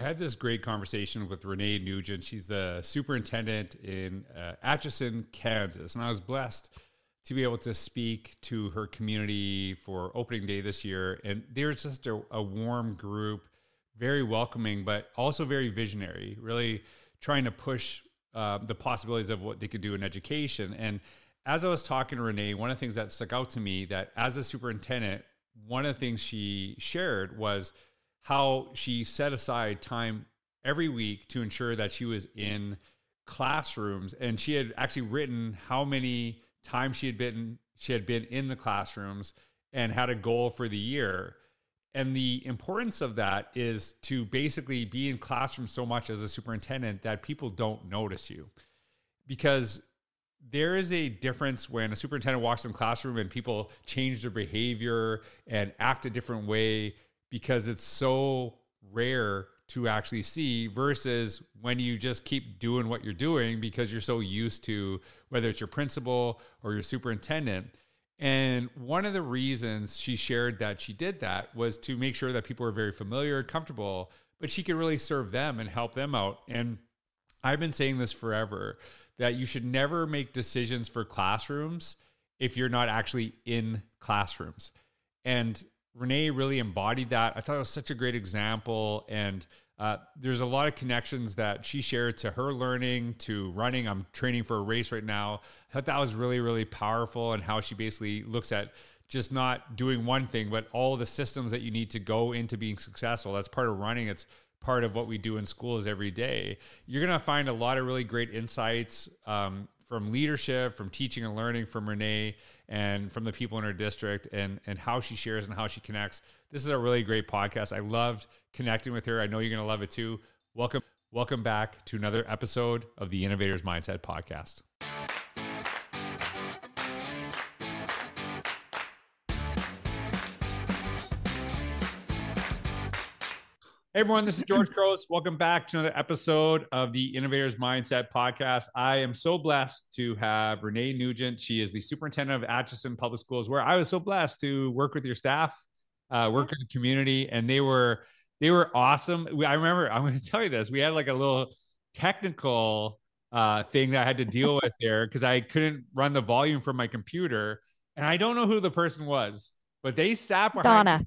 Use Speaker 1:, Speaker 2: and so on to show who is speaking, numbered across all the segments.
Speaker 1: I had this great conversation with Renee Nugent. She's the superintendent in uh, Atchison, Kansas. And I was blessed to be able to speak to her community for opening day this year. And they're just a, a warm group, very welcoming, but also very visionary, really trying to push uh, the possibilities of what they could do in education. And as I was talking to Renee, one of the things that stuck out to me that as a superintendent, one of the things she shared was how she set aside time every week to ensure that she was in classrooms. And she had actually written how many times she had been she had been in the classrooms and had a goal for the year. And the importance of that is to basically be in classrooms so much as a superintendent that people don't notice you. Because there is a difference when a superintendent walks in the classroom and people change their behavior and act a different way because it's so rare to actually see versus when you just keep doing what you're doing because you're so used to whether it's your principal or your superintendent. And one of the reasons she shared that she did that was to make sure that people were very familiar and comfortable, but she could really serve them and help them out. And I've been saying this forever that you should never make decisions for classrooms if you're not actually in classrooms. And Renee really embodied that. I thought it was such a great example. And uh, there's a lot of connections that she shared to her learning, to running. I'm training for a race right now. I thought that was really, really powerful and how she basically looks at just not doing one thing, but all the systems that you need to go into being successful. That's part of running. It's part of what we do in schools every day. You're going to find a lot of really great insights um, from leadership, from teaching and learning from Renee and from the people in her district and and how she shares and how she connects. This is a really great podcast. I loved connecting with her. I know you're going to love it too. Welcome welcome back to another episode of the Innovators Mindset podcast. Everyone, this is George Couros. Welcome back to another episode of the Innovators Mindset podcast. I am so blessed to have Renee Nugent. She is the superintendent of Atchison Public Schools, where I was so blessed to work with your staff, uh, work with the community, and they were they were awesome. I remember I'm going to tell you this. We had like a little technical uh, thing that I had to deal with there because I couldn't run the volume from my computer, and I don't know who the person was, but they sat behind
Speaker 2: Donna.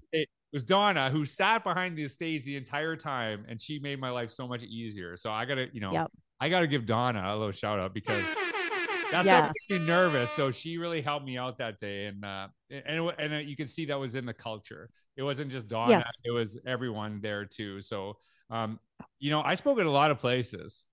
Speaker 1: Was Donna who sat behind the stage the entire time, and she made my life so much easier. So I gotta, you know,
Speaker 2: Yep.
Speaker 1: I gotta give Donna a little shout out because that's
Speaker 2: Yeah.
Speaker 1: what makes me nervous. So she really helped me out that day, and uh, and and uh, you can see that was in the culture. It wasn't just Donna;
Speaker 2: Yes.
Speaker 1: it was everyone there too. So, um, you know, I spoke at a lot of places,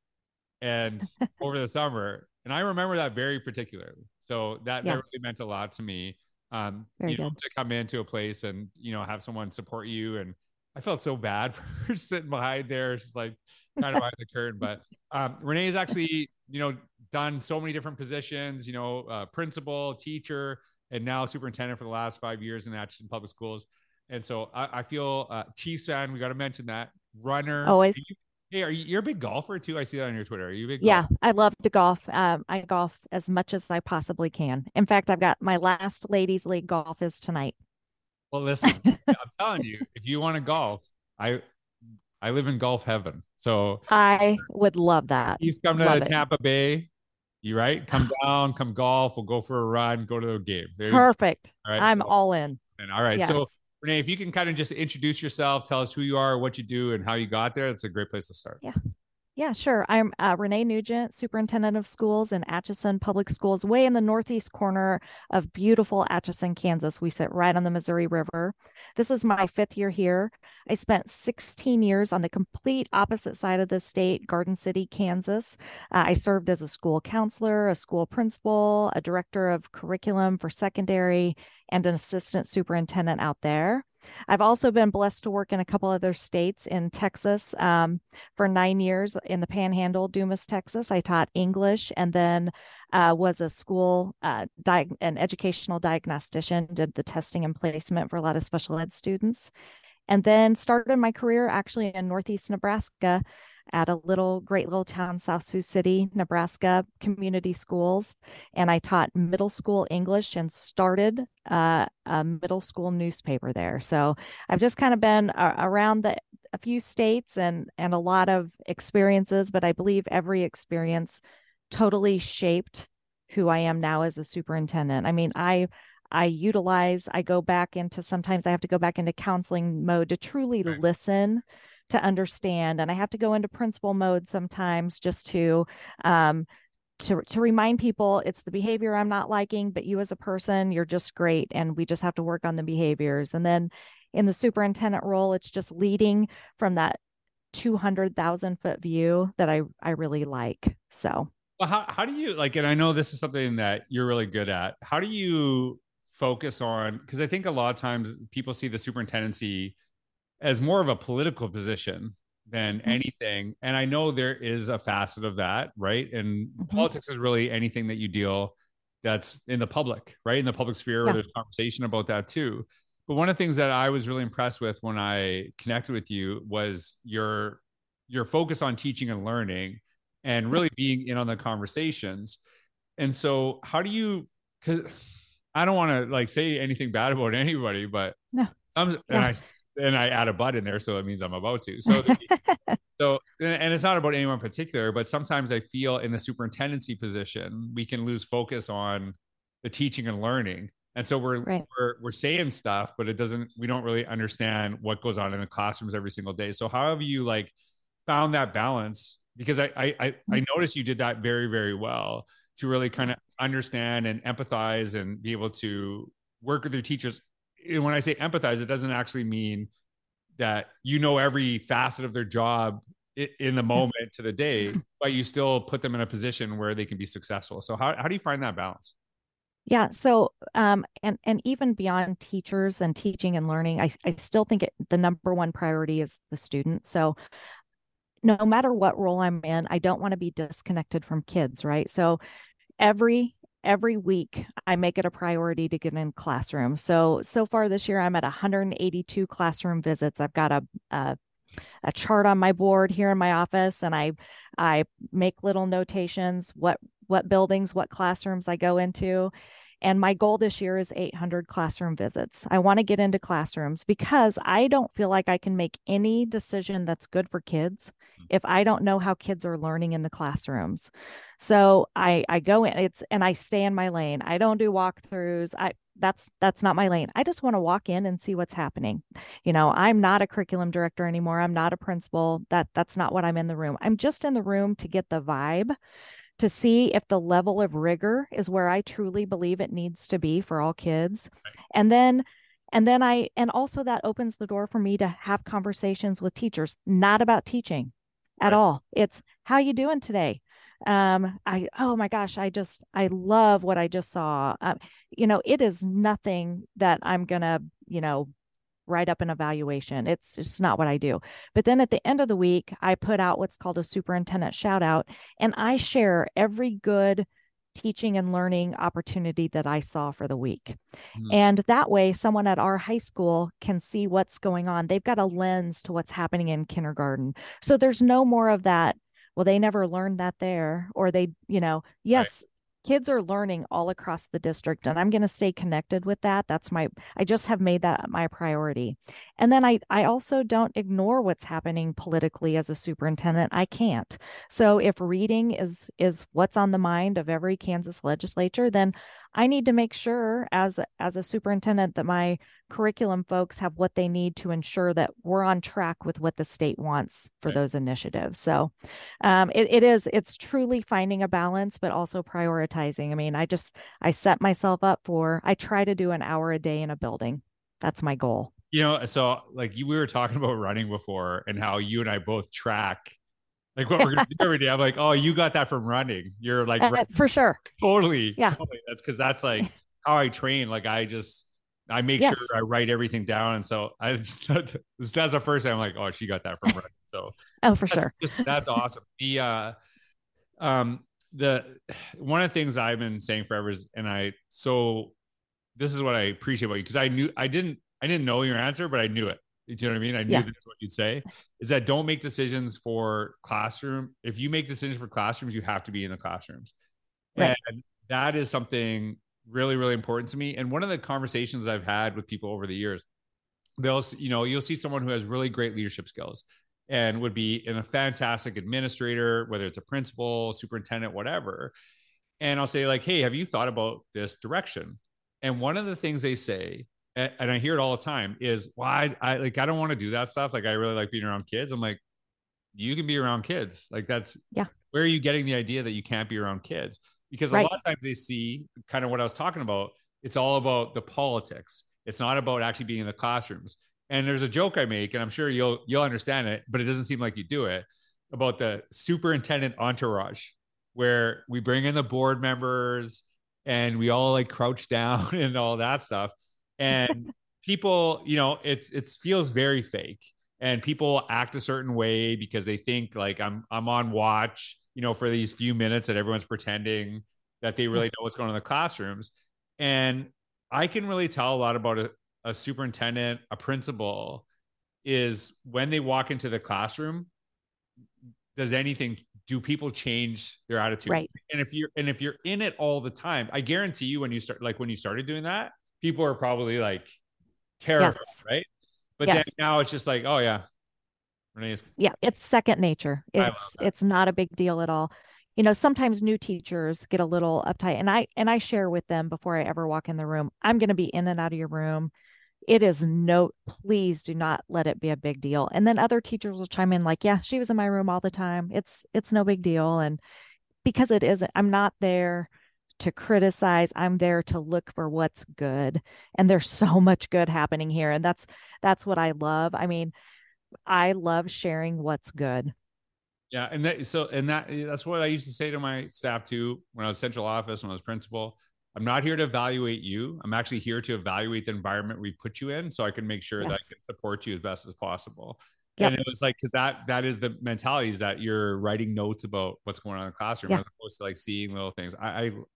Speaker 1: and over the summer, and I remember that very particularly. So that,
Speaker 2: Yeah.
Speaker 1: that really meant a lot to me. Um,
Speaker 2: Very
Speaker 1: you know,
Speaker 2: good.
Speaker 1: to come into a place and you know have someone support you, and I felt so bad for sitting behind there, just like kind of behind the curtain. But um, Renee's actually, you know, done so many different positions. You know, uh, principal, teacher, and now superintendent for the last five years in Atchison Public Schools. And so I, I feel uh, Chiefs fan. We got to mention that runner.
Speaker 2: Always.
Speaker 1: Are you- hey, are you you're a big golfer too? I see that on your Twitter. Are you a big?
Speaker 2: Yeah,
Speaker 1: golfer?
Speaker 2: I love to golf. Um, I golf as much as I possibly can. In fact, I've got my last ladies' league golf is tonight.
Speaker 1: Well, listen, I'm telling you, if you want to golf, I I live in golf heaven. So
Speaker 2: I would love that.
Speaker 1: Chiefs come to
Speaker 2: Love it.
Speaker 1: Tampa Bay. You right? Come down, come golf. We'll go for a run. Go to the game. There you.
Speaker 2: Perfect.
Speaker 1: All right,
Speaker 2: I'm
Speaker 1: so-
Speaker 2: all in.
Speaker 1: And all right. So
Speaker 2: Yes.
Speaker 1: Renee, if you can kind of just introduce yourself, tell us who you are, what you do, and how you got there, that's a great place to start.
Speaker 2: Yeah. Yeah, sure. I'm uh, Renee Nugent, superintendent of schools in Atchison Public Schools, way in the northeast corner of beautiful Atchison, Kansas. We sit right on the Missouri River. This is my fifth year here. I spent 16 years on the complete opposite side of the state, Garden City, Kansas. Uh, I served as a school counselor, a school principal, a director of curriculum for secondary, and an assistant superintendent out there. I've also been blessed to work in a couple other states in Texas. Um, for nine years in the Panhandle, Dumas, Texas. I taught English and then uh, was a school uh, an educational diagnostician. Did the testing and placement for a lot of special ed students, and then started my career actually in Northeast Nebraska at a little great little town, South Sioux City, Nebraska Community Schools, and I taught middle school English and started uh, a middle school newspaper there. So I've just kind of been uh, around the a few states and and a lot of experiences, but I believe every experience totally shaped who I am now as a superintendent. I mean, I I utilize, I go back into sometimes I have to go back into counseling mode to truly right. listen to understand and i have to go into principal mode sometimes just to um, to to remind people it's the behavior I'm not liking, but you as a person, you're just great, and we just have to work on the behaviors. And then in the superintendent role, it's just leading from that 200,000 foot view that I I really like. So,
Speaker 1: well, how how do you like? And I know this is something that you're really good at. How do you focus on? Because I think a lot of times people see the superintendency as more of a political position than mm-hmm. anything. And I know there is a facet of that, right? And mm-hmm. politics is really anything that you deal that's in the public, right? In the public sphere, yeah. there's conversation about that too. But one of the things that I was really impressed with when I connected with you was your your focus on teaching and learning and really being in on the conversations. And so how do you cuz I don't want to like say anything bad about anybody, but
Speaker 2: no.
Speaker 1: I'm, and I and I add a but in there, so it means I'm about to. So, so and it's not about anyone in particular, but sometimes I feel in the superintendency position, we can lose focus on the teaching and learning, and so we're right. we're we're saying stuff, but it doesn't. We don't really understand what goes on in the classrooms every single day. So, how have you like found that balance? Because I I I, I mm-hmm. noticed you did that very very well to really kind of understand and empathize and be able to work with your teachers when I say empathize, it doesn't actually mean that you know every facet of their job in the moment to the day, but you still put them in a position where they can be successful. So how, how do you find that balance?
Speaker 2: Yeah. So, um, and and even beyond teachers and teaching and learning, I I still think it, the number one priority is the student. So, no matter what role I'm in, I don't want to be disconnected from kids, right? So, every every week I make it a priority to get in classroom. So so far this year I'm at 182 classroom visits. I've got a, a a chart on my board here in my office and I I make little notations what what buildings, what classrooms I go into. And my goal this year is 800 classroom visits. I want to get into classrooms because I don't feel like I can make any decision that's good for kids mm. if I don't know how kids are learning in the classrooms. So I I go in it's and I stay in my lane. I don't do walkthroughs. I that's that's not my lane. I just want to walk in and see what's happening. You know, I'm not a curriculum director anymore. I'm not a principal. That that's not what I'm in the room. I'm just in the room to get the vibe to see if the level of rigor is where I truly believe it needs to be for all kids. And then and then I and also that opens the door for me to have conversations with teachers, not about teaching at right. all. It's how you doing today? um i oh my gosh i just i love what i just saw um, you know it is nothing that i'm gonna you know write up an evaluation. It's just not what I do. But then at the end of the week, I put out what's called a superintendent shout out, and I share every good teaching and learning opportunity that I saw for the week. Mm. And that way, someone at our high school can see what's going on. They've got a lens to what's happening in kindergarten. So there's no more of that. Well, they never learned that there, or they, you know, yes, kids are learning all across the district and i'm going to stay connected with that. That's my i just have made that my priority. And then i i also don't ignore what's happening politically as a superintendent. I can't. So if reading is is what's on the mind of every kansas legislature then I need to make sure as as a superintendent that my curriculum folks have what they need to ensure that we're on track with what the state wants for right. those initiatives. So um, it, it is it's truly finding a balance, but also prioritizing. I mean, I just I set myself up for I try to do an hour a day in a building. That's my goal.
Speaker 1: You know, so like we were talking about running before and how you and I both track like what we're gonna do every day. I'm like, oh, you got that from running. You're like
Speaker 2: uh, for sure.
Speaker 1: Totally. Yeah. Totally. That's because that's like how I train. Like I just I make yes. sure I write everything down. And so I just that's the first time I'm like, oh, she got that from running. So
Speaker 2: oh, for sure.
Speaker 1: Just, that's awesome. The uh um the one of the things I've been saying forever is, and I so this is what I appreciate about you because I knew I didn't I didn't know your answer, but I knew it. Do you know what I mean? I knew yeah. that's what you'd say. Is that don't make decisions for classroom. If you make decisions for classrooms, you have to be in the classrooms. Right. And that is something really, really important to me. And one of the conversations I've had with people over the years they'll you know you'll see someone who has really great leadership skills and would be in a fantastic administrator whether it's a principal superintendent whatever and i'll say like hey have you thought about this direction and one of the things they say and, i hear it all the time is why well, I, I like i don't want to do that stuff. Like i really like being around kids. I'm like you can be around kids. Like that's
Speaker 2: yeah.
Speaker 1: where are you getting the idea that you can't be around kids? Because a right. lot of times they see kind of what i was talking about. It's all about the politics. It's not about actually being in the classrooms. And there's a joke I make, and I'm sure you'll you'll understand it, but it doesn't seem like you do it about the superintendent entourage, where we bring in the board members and we all like crouch down and all that stuff. And people, you know, it's it feels very fake. And people act a certain way because they think like I'm I'm on watch, you know, for these few minutes that everyone's pretending that they really know what's going on in the classrooms. And I can really tell a lot about a, a superintendent, a principal, is when they walk into the classroom, does anything do people change their attitude
Speaker 2: right
Speaker 1: and if you're and if you're in it all the time i guarantee you when you start like when you started doing that people are probably like terrified yes. right? But yes. then now it's just like oh yeah.
Speaker 2: Renee's. yeah it's second nature. It's it's not a big deal at all. You know sometimes new teachers get a little uptight and i and i share with them before i ever walk in the room i'm going to be in and out of your room. It is no please do not let it be a big deal. And then other teachers will chime in like yeah she was in my room all the time. It's it's no big deal. And because it isn't i'm not there to criticize i'm there to look for what's good and there's so much good happening here and that's that's what i love i mean i love sharing what's good
Speaker 1: yeah, and that so and that eh, that's what I used to say to my staff too when I was central office when I was principal. I'm not here to evaluate you. I'm actually here to evaluate the environment we put you in, so I can make sure yes. that I can support you as best as possible. Yep. And it was like because that that is the mentality is that you're writing notes about what's going on in the classroom yeah. as opposed to like seeing little things. I,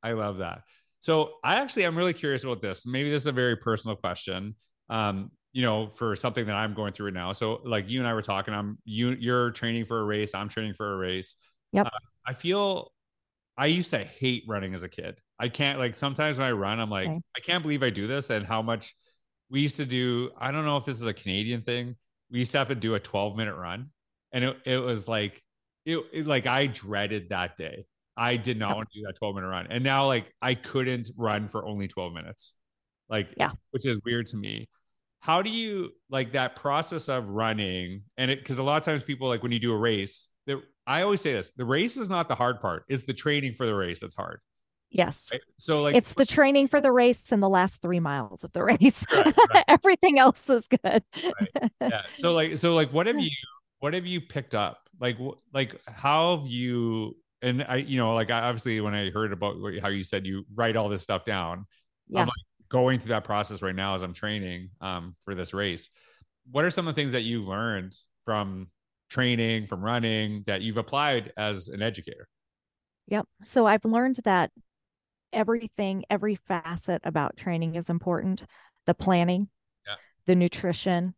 Speaker 1: I I love that. So I actually I'm really curious about this. Maybe this is a very personal question. Um, you know, for something that I'm going through right now. So like you and I were talking, I'm you you're training for a race, I'm training for a race.
Speaker 2: Yep. Uh,
Speaker 1: I feel I used to hate running as a kid. I can't like sometimes when I run, I'm like, okay. I can't believe I do this and how much we used to do. I don't know if this is a Canadian thing. We used to have to do a 12 minute run. And it, it was like it, it like I dreaded that day. I did not want to do that 12 minute run. And now like I couldn't run for only 12 minutes. Like
Speaker 2: yeah,
Speaker 1: which is weird to me how do you like that process of running and it because a lot of times people like when you do a race the, i always say this the race is not the hard part it's the training for the race that's hard
Speaker 2: yes
Speaker 1: right? so like
Speaker 2: it's the training for the race and the last three miles of the race right, right. everything else is good
Speaker 1: yeah so like so like what have you what have you picked up like like how have you and i you know like obviously when i heard about how you said you write all this stuff down
Speaker 2: yeah. I'm like,
Speaker 1: going through that process right now as I'm training um, for this race. What are some of the things that you learned from training, from running that you've applied as an educator?
Speaker 2: Yep. So I've learned that everything, every facet about training is important. The planning, yeah. the nutrition,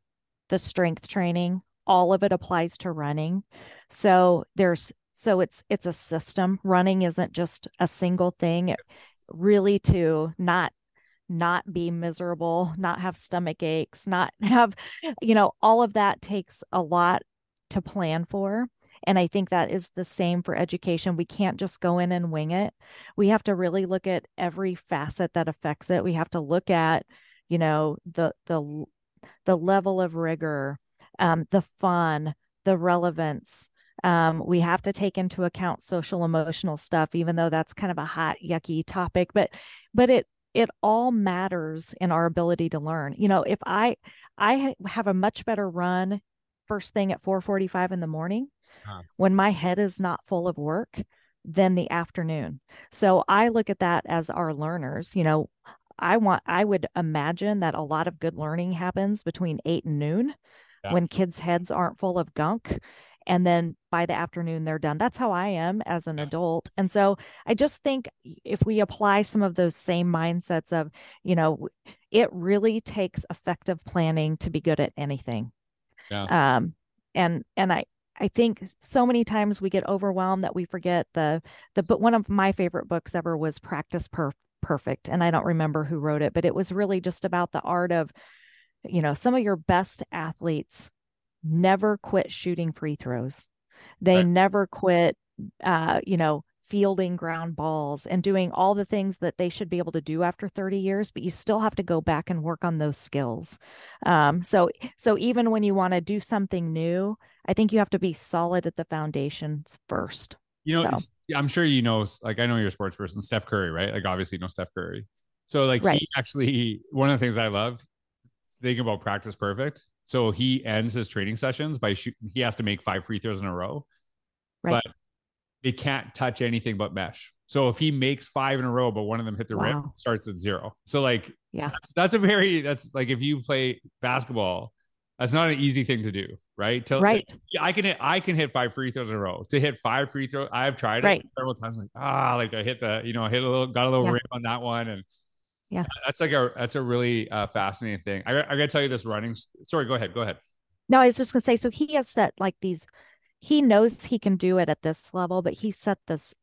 Speaker 2: the strength training, all of it applies to running. So there's so it's it's a system. Running isn't just a single thing. It, really to not not be miserable, not have stomach aches, not have, you know, all of that takes a lot to plan for. And I think that is the same for education. We can't just go in and wing it. We have to really look at every facet that affects it. We have to look at, you know, the the the level of rigor, um, the fun, the relevance. Um, we have to take into account social emotional stuff, even though that's kind of a hot, yucky topic. But but it it all matters in our ability to learn you know if i i have a much better run first thing at 4:45 in the morning when my head is not full of work than the afternoon. So i look at that as our learners you know i want i would imagine that a lot of good learning happens between 8 and noon yeah. when kids heads aren't full of gunk and then by the afternoon they're done. That's how i am as an adult. And so i just think if we apply some of those same mindsets of you know it really takes effective planning to be good at anything.
Speaker 1: Yeah.
Speaker 2: um and and i I think so many times we get overwhelmed that we forget the the but one of my favorite books ever was Practice per- Perfect and I don't remember who wrote it but it was really just about the art of you know, some of your best athletes never quit shooting free throws. They right. never quit, uh, you know, fielding ground balls and doing all the things that they should be able to do after 30 years but you still have to go back and work on those skills um, so so even when you want to do something new i think you have to be solid at the foundations first
Speaker 1: you know so. i'm sure you know like i know you're a sports person steph curry right like obviously you know steph curry so like right. he actually one of the things i love thinking about practice perfect so he ends his training sessions by shooting. He has to make five free throws in a row, right. but it can't touch anything but mesh. So if he makes five in a row, but one of them hit the wow. rim, starts at zero. So like,
Speaker 2: yeah,
Speaker 1: that's, that's, a very that's like if you play basketball, that's not an easy thing to do, right?
Speaker 2: To, right.
Speaker 1: I can hit I can hit five free throws in a row. To hit five free throws, I've tried right. it several times. Like ah, like I hit the you know hit a little got a little yeah. rim on that one, and
Speaker 2: yeah
Speaker 1: that's like a that's a really uh, fascinating thing I, I gotta tell you this running sorry go ahead go ahead
Speaker 2: no i was just gonna say so he has set like these he knows he can do it at this level but he set this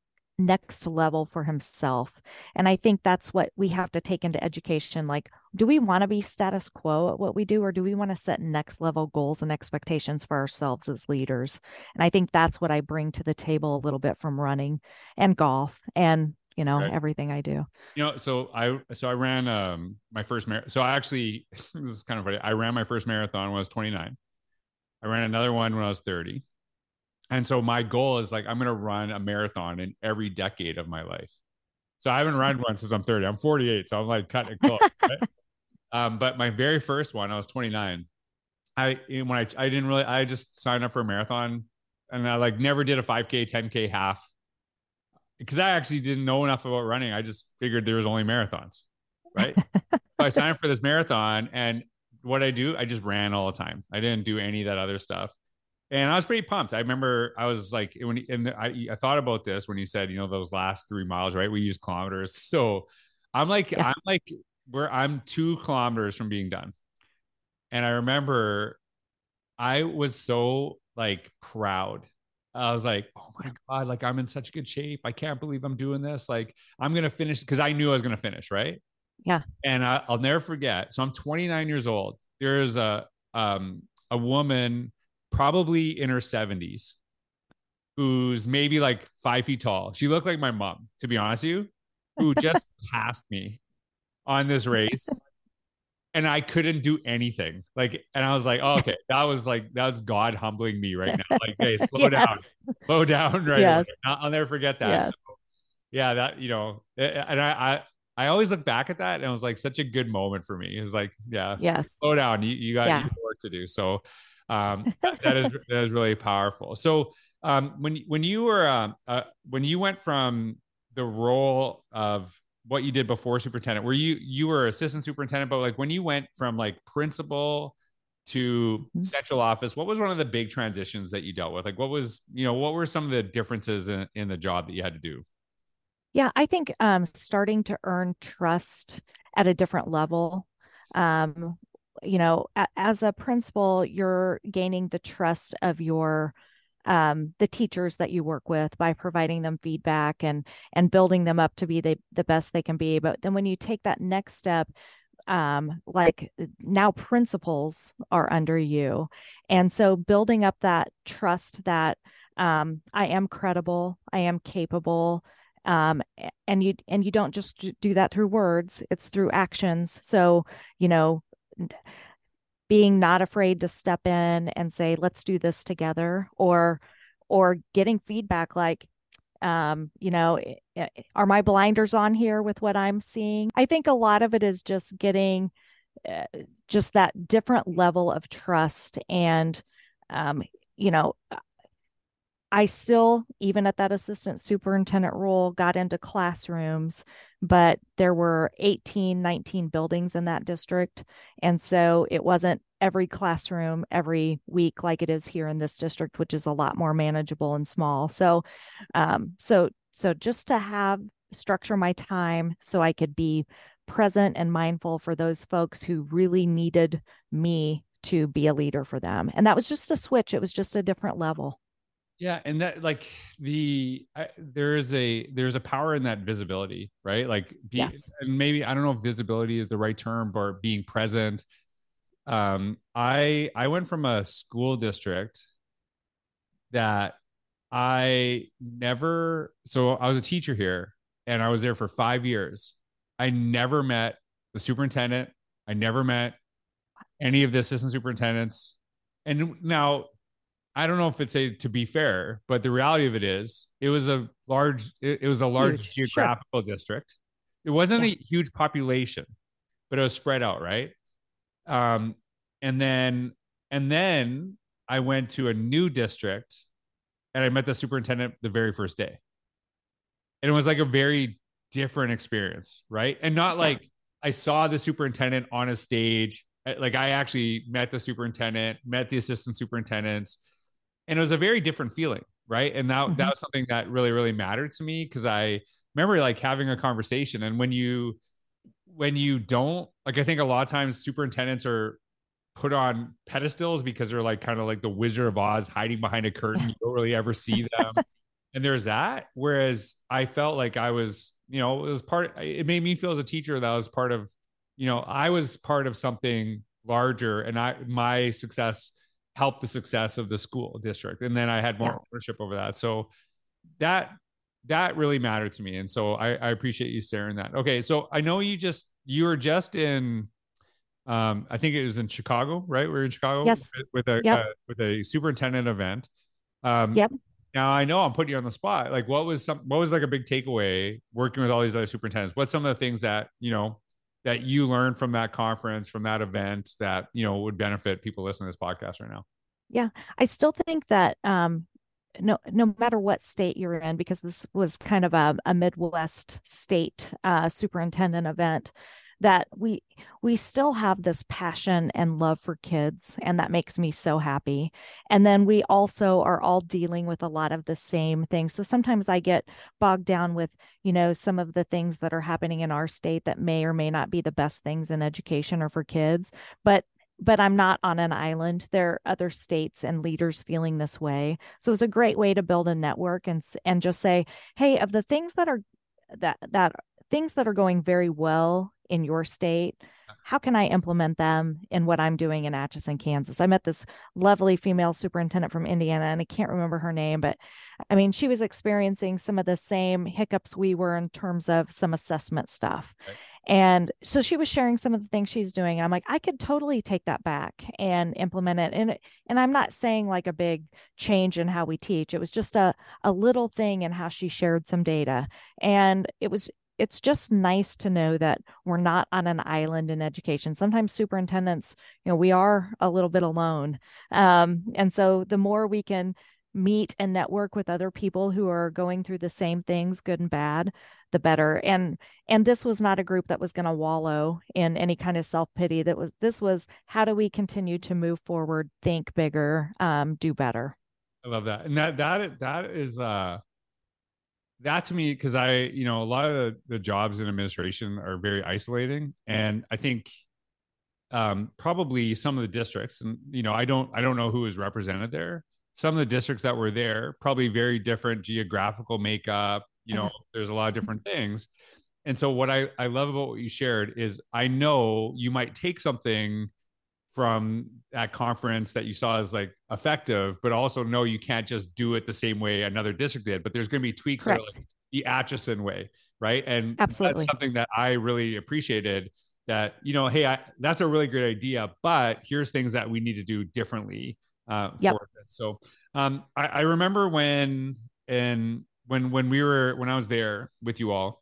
Speaker 2: next level for himself. And i think that's what we have to take into education like do we want to be status quo at what we do or do we want to set next level goals and expectations for ourselves as leaders? And i think that's what i bring to the table a little bit from running and golf and you know right. everything i do.
Speaker 1: You know so i so i ran um my first mar- so i actually this is kind of funny i ran my first marathon when i was 29 i ran another one when i was 30 and so my goal is like i'm going to run a marathon in every decade of my life so i haven't run one since i'm 30 i'm 48 so i'm like cutting it close right? um but my very first one i was 29 i when i i didn't really i just signed up for a marathon and i like never did a 5k 10k half because I actually didn't know enough about running. I just figured there was only marathons, right? so I signed up for this marathon, and what I do, I just ran all the time. I didn't do any of that other stuff, and I was pretty pumped. I remember I was like, when and I, I thought about this when you said, you know, those last three miles, right? We use kilometers, so I'm like, yeah. I'm like, where I'm two kilometers from being done, and I remember I was so like proud I was like, oh my God, like I'm in such good shape. I can't believe I'm doing this. Like I'm going to finish because I knew I was going to finish. Right.
Speaker 2: Yeah.
Speaker 1: And I, will never forget. So I'm 29 years old. There's a, um, a woman probably in her 70s who's maybe like five feet tall. She looked like my mom, to be honest with you, who just passed me on this race and I couldn't do anything. Like, and I was like, oh, okay, that was like that was God humbling me right now. Like, hey, slow yes. down, slow down, right? Yes. I'll, never forget that. Yes. So, yeah, that you know, and I, I I always look back at that and it was like such a good moment for me. It was like, yeah,
Speaker 2: yes,
Speaker 1: slow down. You you got, yeah. work to do. So um that, is that is really powerful. So um when when you were um uh, when you went from the role of what you did before superintendent where you you were assistant superintendent but like when you went from like principal to mm-hmm. central office what was one of the big transitions that you dealt with like what was you know what were some of the differences in, in the job that you had to do
Speaker 2: yeah i think um starting to earn trust at a different level um you know a, as a principal you're gaining the trust of your um, the teachers that you work with by providing them feedback and and building them up to be the, the best they can be. But then when you take that next step um, like now principals are under you. And so building up that trust that um, i am credible i am capable um, and you and you don't just do that through words it's through actions. So you know being not afraid to step in and say let's do this together or or getting feedback like um, you know are my blinders on here with what i'm seeing? I think a lot of it is just getting uh, just that different level of trust and um, you know I still, even at that assistant superintendent role, got into classrooms, but there were 18, 19 buildings in that district. And so it wasn't every classroom every week like it is here in this district, which is a lot more manageable and small. So, um, so, so just to have structure my time so I could be present and mindful for those folks who really needed me to be a leader for them. And that was just a switch. It was just a different level.
Speaker 1: Yeah, and that like the I, there is a there's a power in that visibility, right? Like, be,
Speaker 2: yes.
Speaker 1: and maybe I don't know if visibility is the right term, but being present. um, I I went from a school district that I never. So I was a teacher here, and I was there for five years. I never met the superintendent. I never met any of the assistant superintendents. And now, I don't know if it's a to be fair, but the reality of it is, it was a large. It, it was a large huge, geographical sure. district. It wasn't yeah. a huge population, but it was spread out, right? Um, and then and then I went to a new district and I met the superintendent the very first day. And it was like a very different experience, right? And not like I saw the superintendent on a stage. Like I actually met the superintendent, met the assistant superintendents, and it was a very different feeling, right? And that mm-hmm. that was something that really really mattered to me because I remember like having a conversation and when you when you don't like i think a lot of times superintendents are put on pedestals because they're like kind of like the wizard of oz hiding behind a curtain you don't really ever see them and there's that whereas i felt like i was you know it was part it made me feel as a teacher that I was part of you know i was part of something larger and i my success helped the success of the school district and then i had more yeah. ownership over that so that that really mattered to me. And so I, I appreciate you sharing that. Okay. So I know you just, you were just in, um, I think it was in Chicago, right? We are in Chicago
Speaker 2: yes.
Speaker 1: with, with a, yep. uh, with a superintendent event. Um,
Speaker 2: yep.
Speaker 1: Now I know I'm putting you on the spot. Like, what was some? What was like a big takeaway working with all these other superintendents? What's some of the things that you know that you learned from that conference, from that event, that you know would benefit people listening to this podcast right now?
Speaker 2: Yeah, I still think that um, no no matter what state you're in because this was kind of a, a midwest state uh, superintendent event that we we still have this passion and love for kids and that makes me so happy and then we also are all dealing with a lot of the same things so sometimes i get bogged down with you know some of the things that are happening in our state that may or may not be the best things in education or for kids but but I'm not on an island. There are other states and leaders feeling this way. So it's a great way to build a network and and just say, hey, of the things that are that that things that are going very well in your state, how can I implement them in what I'm doing in Atchison, Kansas? I met this lovely female superintendent from Indiana, and I can't remember her name, but I mean, she was experiencing some of the same hiccups we were in terms of some assessment stuff. Right. And so she was sharing some of the things she's doing. I'm like, I could totally take that back and implement it. And and I'm not saying like a big change in how we teach. It was just a a little thing in how she shared some data. And it was it's just nice to know that we're not on an island in education. Sometimes superintendents, you know, we are a little bit alone. Um, and so the more we can meet and network with other people who are going through the same things, good and bad, the better. And and this was not a group that was going to wallow in any kind of self-pity. That was this was how do we continue to move forward, think bigger, um, do better.
Speaker 1: I love that. And that that that is uh that to me because i you know a lot of the, the, jobs in administration are very isolating and i think um, probably some of the districts and you know i don't i don't know who is represented there. Some of the districts that were there probably very different geographical makeup you know mm-hmm. there's a lot of different things. And so what i i love about what you shared is i know you might take something from that conference that you saw as like effective, but also know you can't just do it the same way another district did. But there's going to be tweaks that are like the Atchison way, right? And
Speaker 2: absolutely
Speaker 1: something that I really appreciated. That you know, hey, I, that's a really great idea, but here's things that we need to do differently. Uh,
Speaker 2: yep.
Speaker 1: for it. So um, I, I remember when and when when we were when I was there with you all,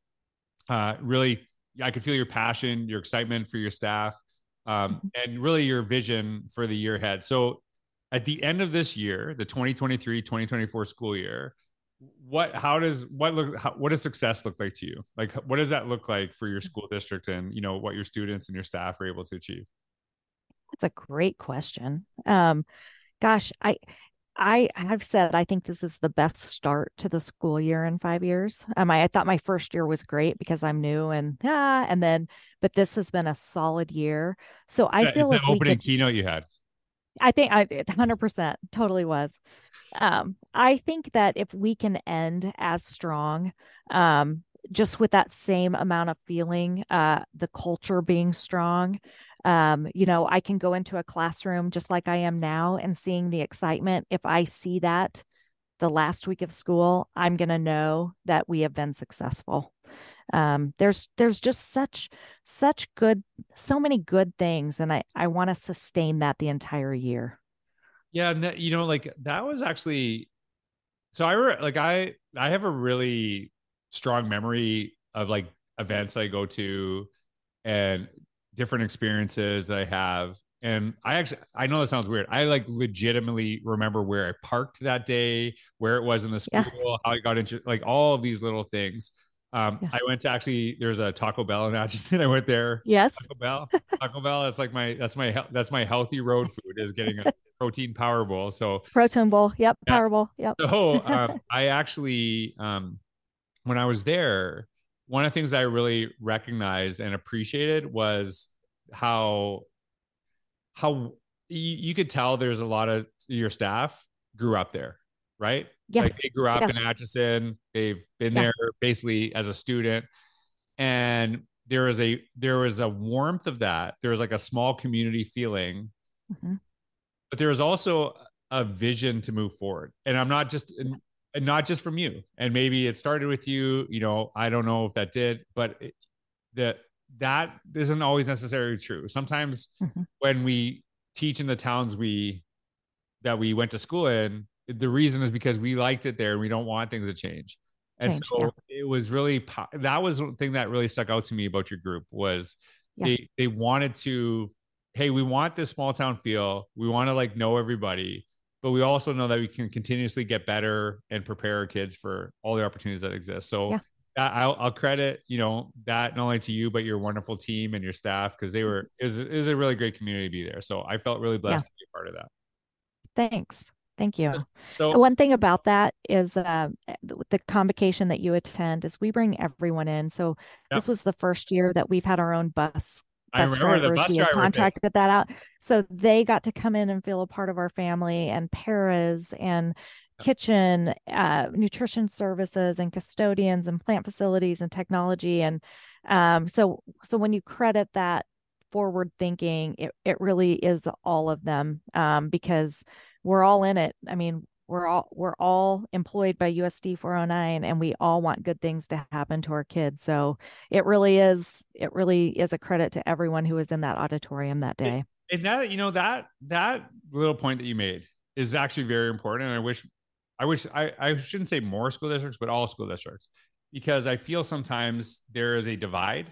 Speaker 1: uh, really I could feel your passion, your excitement for your staff um, mm-hmm. and really your vision for the year ahead. So at the end of this year, the 2023 2024 school year, what how does what look how, what does success look like to you like what does that look like for your school district and you know what your students and your staff are able to achieve
Speaker 2: that's a great question um gosh i I have said I think this is the best start to the school year in five years. Um, I, I thought my first year was great because I'm new and ah, and then, but this has been a solid year. So I yeah, feel
Speaker 1: like the opening could, keynote you had.
Speaker 2: I think I 100% totally was. Um, I think that if we can end as strong, um, just with that same amount of feeling, uh, the culture being strong, Um, you know, I can go into a classroom just like I am now and seeing the excitement. If I see that the last week of school, I'm going to know that we have been successful. Um, there's there's just such such good so many good things and I I want to sustain that the entire year.
Speaker 1: Yeah, and that, you know like that was actually so I re- like I I have a really strong memory of like events I go to and different experiences that I have. And I actually, I know that sounds weird. I like legitimately remember where I parked that day, where it was in the school, yeah. how I got into like all of these little things. Um, yeah. I went to actually, there's a Taco Bell in Atchison. I went there.
Speaker 2: Yes.
Speaker 1: Taco Bell, Taco Bell. That's like my, that's my, that's my healthy road food is getting a protein power bowl. So
Speaker 2: protein bowl. Yep. Yeah. Power bowl. Yep.
Speaker 1: So um, I actually, um, when I was there, one of the things I really recognized and appreciated was how how you, you could tell there's a lot of your staff grew up there, right?
Speaker 2: Yes.
Speaker 1: Like they grew up yes. in Atchison. They've been yeah. there basically as a student. And there was a there was a warmth of that. There was like a small community feeling. Mm-hmm. But there was also a vision to move forward. And I'm not just and not just from you. And maybe it started with you, you know, I don't know if that did, but it, that that isn't always necessarily true. Sometimes mm-hmm. when we teach in the towns we that we went to school in, the reason is because we liked it there and we don't want things to change. And change, so yeah. it was really that was the thing that really stuck out to me about your group was yeah. they they wanted to hey, we want this small town feel. We want to like know everybody but we also know that we can continuously get better and prepare our kids for all the opportunities that exist. So yeah. I'll, I'll, credit, you know, that not only to you, but your wonderful team and your staff, because they were, is is a really great community to be there. So I felt really blessed yeah. to be a part of that.
Speaker 2: Thanks. Thank you. So, One thing about that is uh, the convocation that you attend is we bring everyone in. So yeah. this was the first year that we've had our own bus bus drivers. Bus we had contracted that out. So they got to come in and feel a part of our family and paras and kitchen, uh, nutrition services and custodians and plant facilities and technology. And um, so, so when you credit that forward thinking, it, it really is all of them um, because we're all in it. I mean, we're all we're all employed by USD 409 and we all want good things to happen to our kids. So it really is it really is a credit to everyone who was in that auditorium that day.
Speaker 1: And that you know that that little point that you made is actually very important and I wish I wish I I shouldn't say more school districts but all school districts because I feel sometimes there is a divide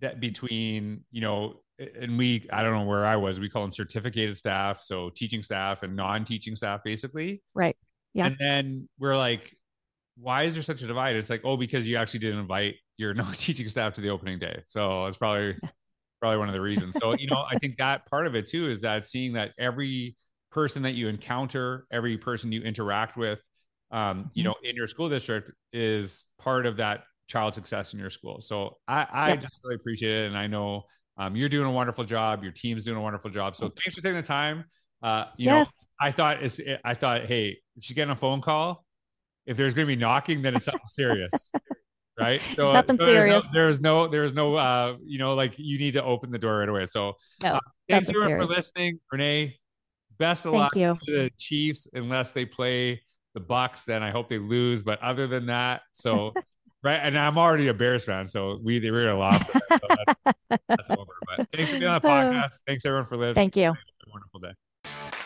Speaker 1: that between, you know, and we i don't know where i was we call them certificated staff so teaching staff and non-teaching staff basically.
Speaker 2: Right. Yeah.
Speaker 1: And then we're like why is there such a divide? It's like oh because you actually didn't invite your non-teaching staff to the opening day. So it's probably yeah. probably one of the reasons. So you know i think that part of it too is that seeing that every person that you encounter every person you interact with um, you mm-hmm. know in your school district is part of that child success in your school. So i i yep. just really appreciate it and i know um, you're doing a wonderful job. Your team's doing a wonderful job. So thanks for taking the time. Uh, you yes. know, I thought it's, I thought, hey, she's getting a phone call, if there's going to be knocking, then it's something serious, right?
Speaker 2: So, nothing so serious.
Speaker 1: There's no, there's no, no, uh, you know, like you need to open the door right away. So, no, uh, thanks everyone serious. for listening, Renee. Best of Thank luck you. to the Chiefs, unless they play the Bucs. Then I hope they lose. But other than that, so. right? And I'm already a Bears fan, so we they were lost. It, so that's, that's over. But thanks for being on the podcast. Thanks everyone for listening.
Speaker 2: Thank you.
Speaker 1: wonderful day.